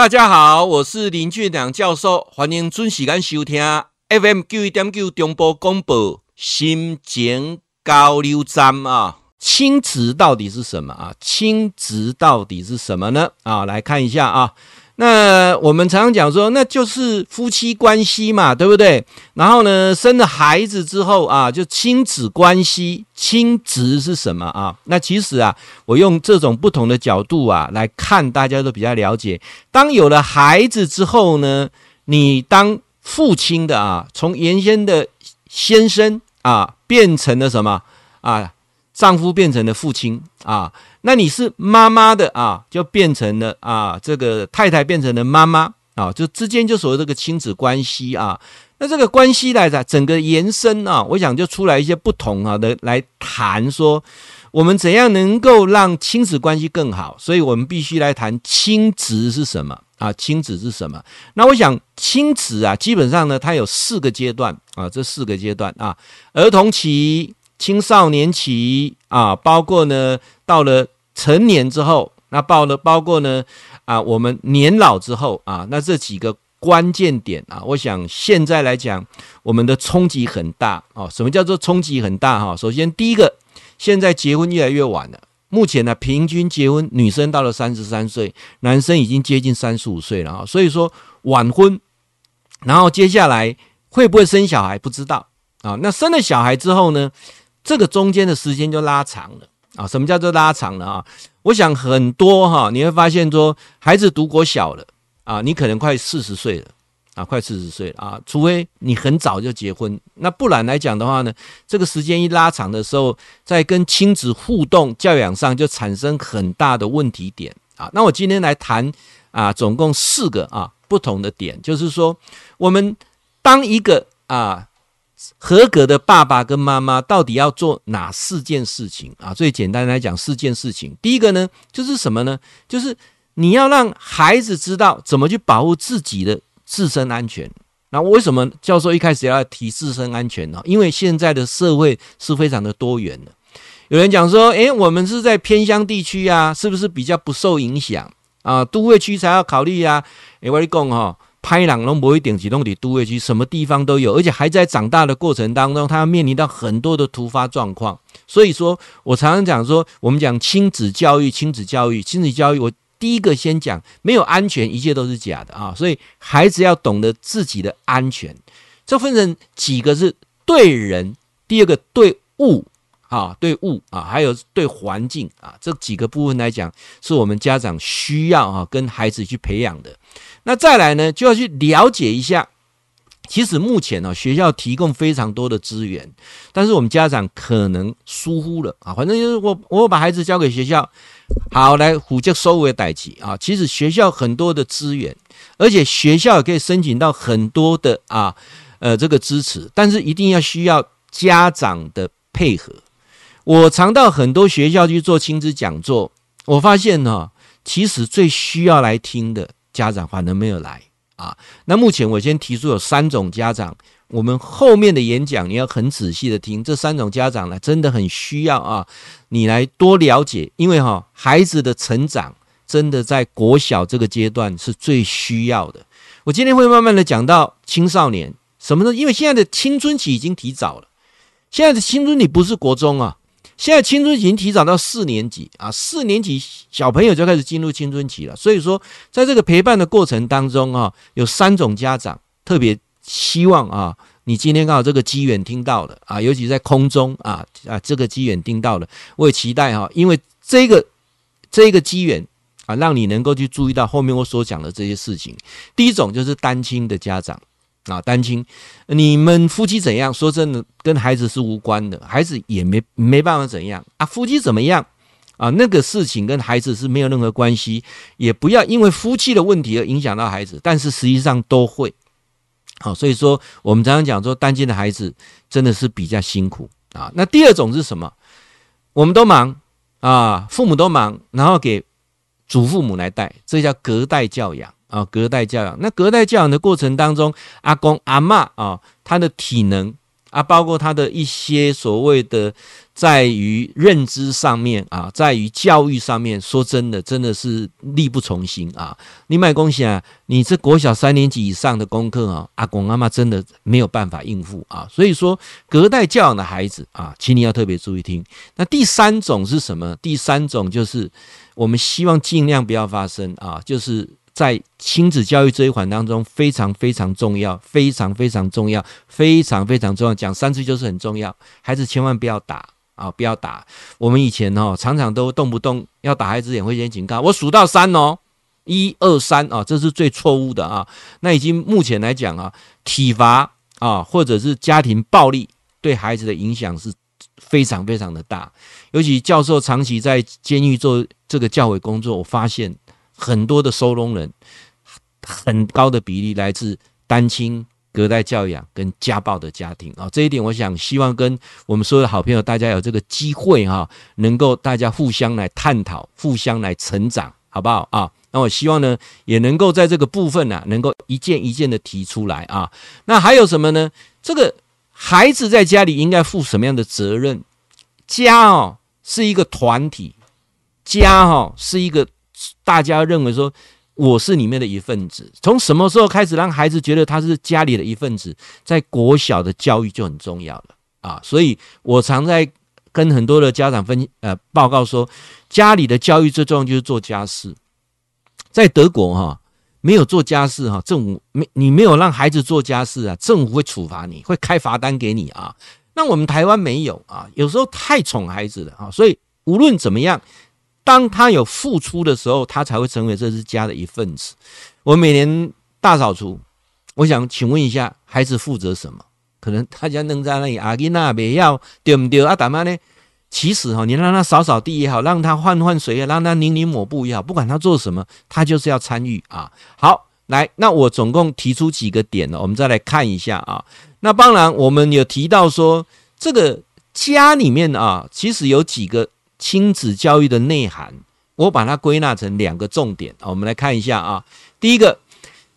大家好，我是林俊良教授，欢迎准时间收听 FM 九一点九中波广播心情交流站啊。亲子到底是什么啊？亲子到底是什么呢？啊，来看一下啊。那我们常常讲说，那就是夫妻关系嘛，对不对？然后呢，生了孩子之后啊，就亲子关系，亲子是什么啊？那其实啊，我用这种不同的角度啊来看，大家都比较了解。当有了孩子之后呢，你当父亲的啊，从原先的先生啊，变成了什么啊？丈夫变成了父亲啊，那你是妈妈的啊，就变成了啊，这个太太变成了妈妈啊，就之间就所谓这个亲子关系啊，那这个关系来着，整个延伸啊，我想就出来一些不同啊的来谈说，我们怎样能够让亲子关系更好，所以我们必须来谈亲子是什么啊？亲子是什么？那我想亲子啊，基本上呢，它有四个阶段啊，这四个阶段啊，儿童期。青少年期啊，包括呢，到了成年之后，那到了包括呢啊，我们年老之后啊，那这几个关键点啊，我想现在来讲，我们的冲击很大哦。什么叫做冲击很大哈？首先第一个，现在结婚越来越晚了。目前呢，平均结婚女生到了三十三岁，男生已经接近三十五岁了啊。所以说晚婚，然后接下来会不会生小孩不知道啊。那生了小孩之后呢？这个中间的时间就拉长了啊！什么叫做拉长了啊？我想很多哈，你会发现说，孩子读国小了啊，你可能快四十岁了啊，快四十岁了啊，除非你很早就结婚，那不然来讲的话呢，这个时间一拉长的时候，在跟亲子互动教养上就产生很大的问题点啊。那我今天来谈啊，总共四个啊不同的点，就是说，我们当一个啊。合格的爸爸跟妈妈到底要做哪四件事情啊？最简单来讲，四件事情。第一个呢，就是什么呢？就是你要让孩子知道怎么去保护自己的自身安全。那为什么教授一开始要提自身安全呢？因为现在的社会是非常的多元的。有人讲说，诶，我们是在偏乡地区啊，是不是比较不受影响啊？都会区才要考虑啊。诶，我跟你讲哈。拍朗龙不会顶起动的都会区，什么地方都有，而且还在长大的过程当中，他要面临到很多的突发状况。所以说我常常讲说，我们讲亲子教育，亲子教育，亲子教育，我第一个先讲，没有安全，一切都是假的啊。所以孩子要懂得自己的安全，这分成几个是对人，第二个对物啊，对物啊，还有对环境啊，这几个部分来讲，是我们家长需要啊跟孩子去培养的。那再来呢，就要去了解一下。其实目前呢，学校提供非常多的资源，但是我们家长可能疏忽了啊。反正就是我，我把孩子交给学校，好来虎叫收尾代起啊。其实学校很多的资源，而且学校也可以申请到很多的啊，呃，这个支持，但是一定要需要家长的配合。我常到很多学校去做亲子讲座，我发现呢，其实最需要来听的。家长反而没有来啊！那目前我先提出有三种家长，我们后面的演讲你要很仔细的听。这三种家长呢，真的很需要啊，你来多了解，因为哈，孩子的成长真的在国小这个阶段是最需要的。我今天会慢慢的讲到青少年什么呢？因为现在的青春期已经提早了，现在的青春期不是国中啊。现在青春期提早到四年级啊，四年级小朋友就开始进入青春期了。所以说，在这个陪伴的过程当中啊，有三种家长特别希望啊，你今天刚好这个机缘听到了啊，尤其在空中啊啊，这个机缘听到了，我也期待哈，因为这个这个机缘啊，让你能够去注意到后面我所讲的这些事情。第一种就是单亲的家长。啊，单亲，你们夫妻怎样？说真的，跟孩子是无关的，孩子也没没办法怎样啊。夫妻怎么样啊？那个事情跟孩子是没有任何关系，也不要因为夫妻的问题而影响到孩子，但是实际上都会。好，所以说我们常常讲说，单亲的孩子真的是比较辛苦啊。那第二种是什么？我们都忙啊，父母都忙，然后给祖父母来带，这叫隔代教养。啊，隔代教养。那隔代教养的过程当中，阿公阿嬷啊，他的体能啊，包括他的一些所谓的在于认知上面啊，在于教育上面，说真的，真的是力不从心啊。你买恭喜啊，你这国小三年级以上的功课啊，阿公阿妈真的没有办法应付啊。所以说，隔代教养的孩子啊，请你要特别注意听。那第三种是什么？第三种就是我们希望尽量不要发生啊，就是。在亲子教育这一环当中，非常非常重要，非常非常重要，非常非常重要。讲三次就是很重要，孩子千万不要打啊，不要打。我们以前哦，常常都动不动要打孩子，也会先警告我数到三哦，一二三啊，这是最错误的啊。那已经目前来讲啊，体罚啊，或者是家庭暴力对孩子的影响是非常非常的大。尤其教授长期在监狱做这个教委工作，我发现。很多的收容人，很高的比例来自单亲、隔代教养跟家暴的家庭啊，这一点我想希望跟我们所有的好朋友，大家有这个机会哈，能够大家互相来探讨，互相来成长，好不好啊？那我希望呢，也能够在这个部分呢，能够一件一件的提出来啊。那还有什么呢？这个孩子在家里应该负什么样的责任？家哦是一个团体，家哦是一个。大家认为说我是里面的一份子，从什么时候开始让孩子觉得他是家里的一份子？在国小的教育就很重要了啊！所以我常在跟很多的家长分呃报告说，家里的教育最重要就是做家事。在德国哈，没有做家事哈，政府没你没有让孩子做家事啊，政府会处罚你，会开罚单给你啊。那我们台湾没有啊，有时候太宠孩子了啊，所以无论怎么样。当他有付出的时候，他才会成为这是家的一份子。我每年大扫除，我想请问一下，孩子负责什么？可能大家扔在那里阿吉那没要对不对？啊，大妈呢？其实哈，你让他扫扫地也好，让他换换水也好，让他拧拧抹布也好，不管他做什么，他就是要参与啊。好，来，那我总共提出几个点呢，我们再来看一下啊。那当然，我们有提到说，这个家里面啊，其实有几个。亲子教育的内涵，我把它归纳成两个重点啊，我们来看一下啊。第一个，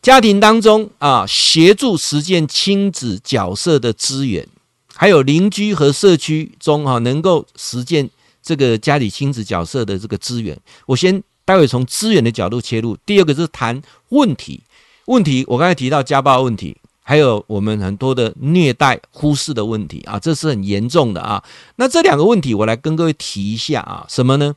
家庭当中啊，协助实践亲子角色的资源，还有邻居和社区中啊，能够实践这个家里亲子角色的这个资源。我先待会从资源的角度切入。第二个是谈问题，问题我刚才提到家暴问题。还有我们很多的虐待、忽视的问题啊，这是很严重的啊。那这两个问题，我来跟各位提一下啊，什么呢？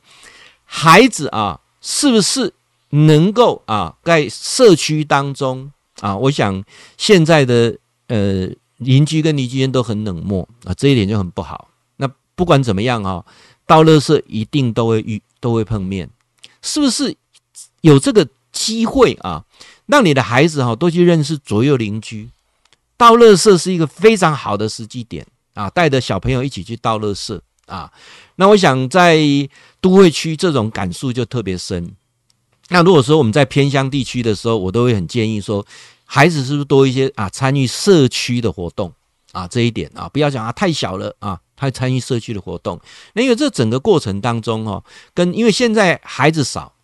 孩子啊，是不是能够啊，在社区当中啊，我想现在的呃邻居跟邻居间都很冷漠啊，这一点就很不好。那不管怎么样啊，倒垃圾一定都会遇，都会碰面，是不是有这个机会啊，让你的孩子哈都去认识左右邻居？倒垃圾是一个非常好的时机点啊，带着小朋友一起去倒垃圾啊。那我想在都会区这种感受就特别深。那如果说我们在偏乡地区的时候，我都会很建议说，孩子是不是多一些啊，参与社区的活动啊，这一点啊，不要讲啊太小了啊，他参与社区的活动。那因为这整个过程当中哦，跟因为现在孩子少，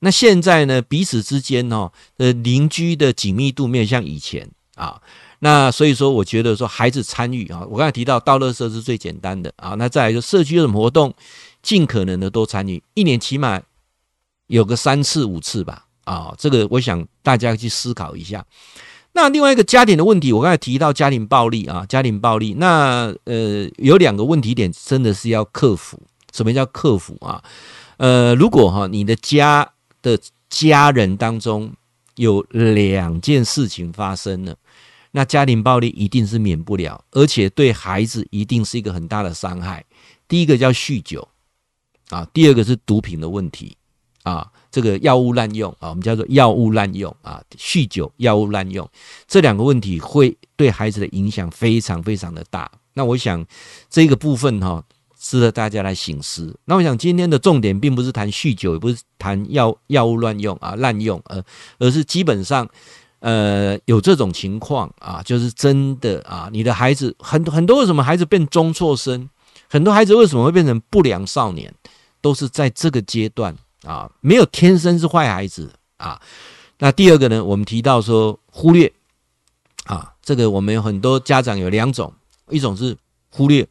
那现在呢彼此之间哦呃邻居的紧密度没有像以前啊。那所以说，我觉得说孩子参与啊，我刚才提到到乐社是最简单的啊。那再来就社区有什么活动，尽可能的多参与，一年起码有个三次五次吧啊。这个我想大家去思考一下。那另外一个家庭的问题，我刚才提到家庭暴力啊，家庭暴力。那呃有两个问题点真的是要克服。什么叫克服啊？呃，如果哈你的家的家人当中有两件事情发生了。那家庭暴力一定是免不了，而且对孩子一定是一个很大的伤害。第一个叫酗酒啊，第二个是毒品的问题啊，这个药物滥用啊，我们叫做药物滥用啊，酗酒、药物滥用这两个问题会对孩子的影响非常非常的大。那我想这个部分哈，值得大家来醒思。那我想今天的重点并不是谈酗酒，也不是谈药药物乱用啊、滥用，而而是基本上。呃，有这种情况啊，就是真的啊，你的孩子很很多，为什么孩子变中辍生？很多孩子为什么会变成不良少年？都是在这个阶段啊，没有天生是坏孩子啊。那第二个呢，我们提到说忽略啊，这个我们有很多家长有两种，一种是忽略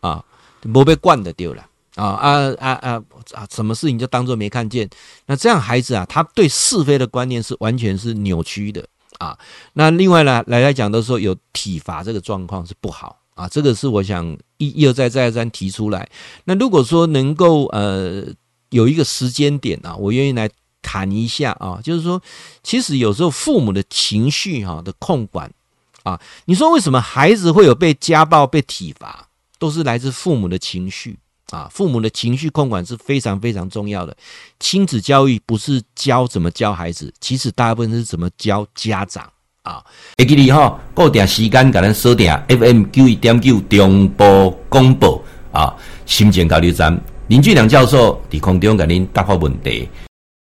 啊，没被惯的丢了啊啊啊啊！什么事情就当做没看见。那这样孩子啊，他对是非的观念是完全是扭曲的啊。那另外呢，来来讲的时候，有体罚这个状况是不好啊。这个是我想一一而再再而三提出来。那如果说能够呃有一个时间点啊，我愿意来。谈一下啊，就是说，其实有时候父母的情绪哈的控管啊，你说为什么孩子会有被家暴、被体罚，都是来自父母的情绪啊。父母的情绪控管是非常非常重要的。亲子教育不是教怎么教孩子，其实大部分是怎么教家长啊。会记你哈，固定时间给咱设定 FM 九一点九中波广播啊，心情交流站林俊良教授在空中给您答复问题。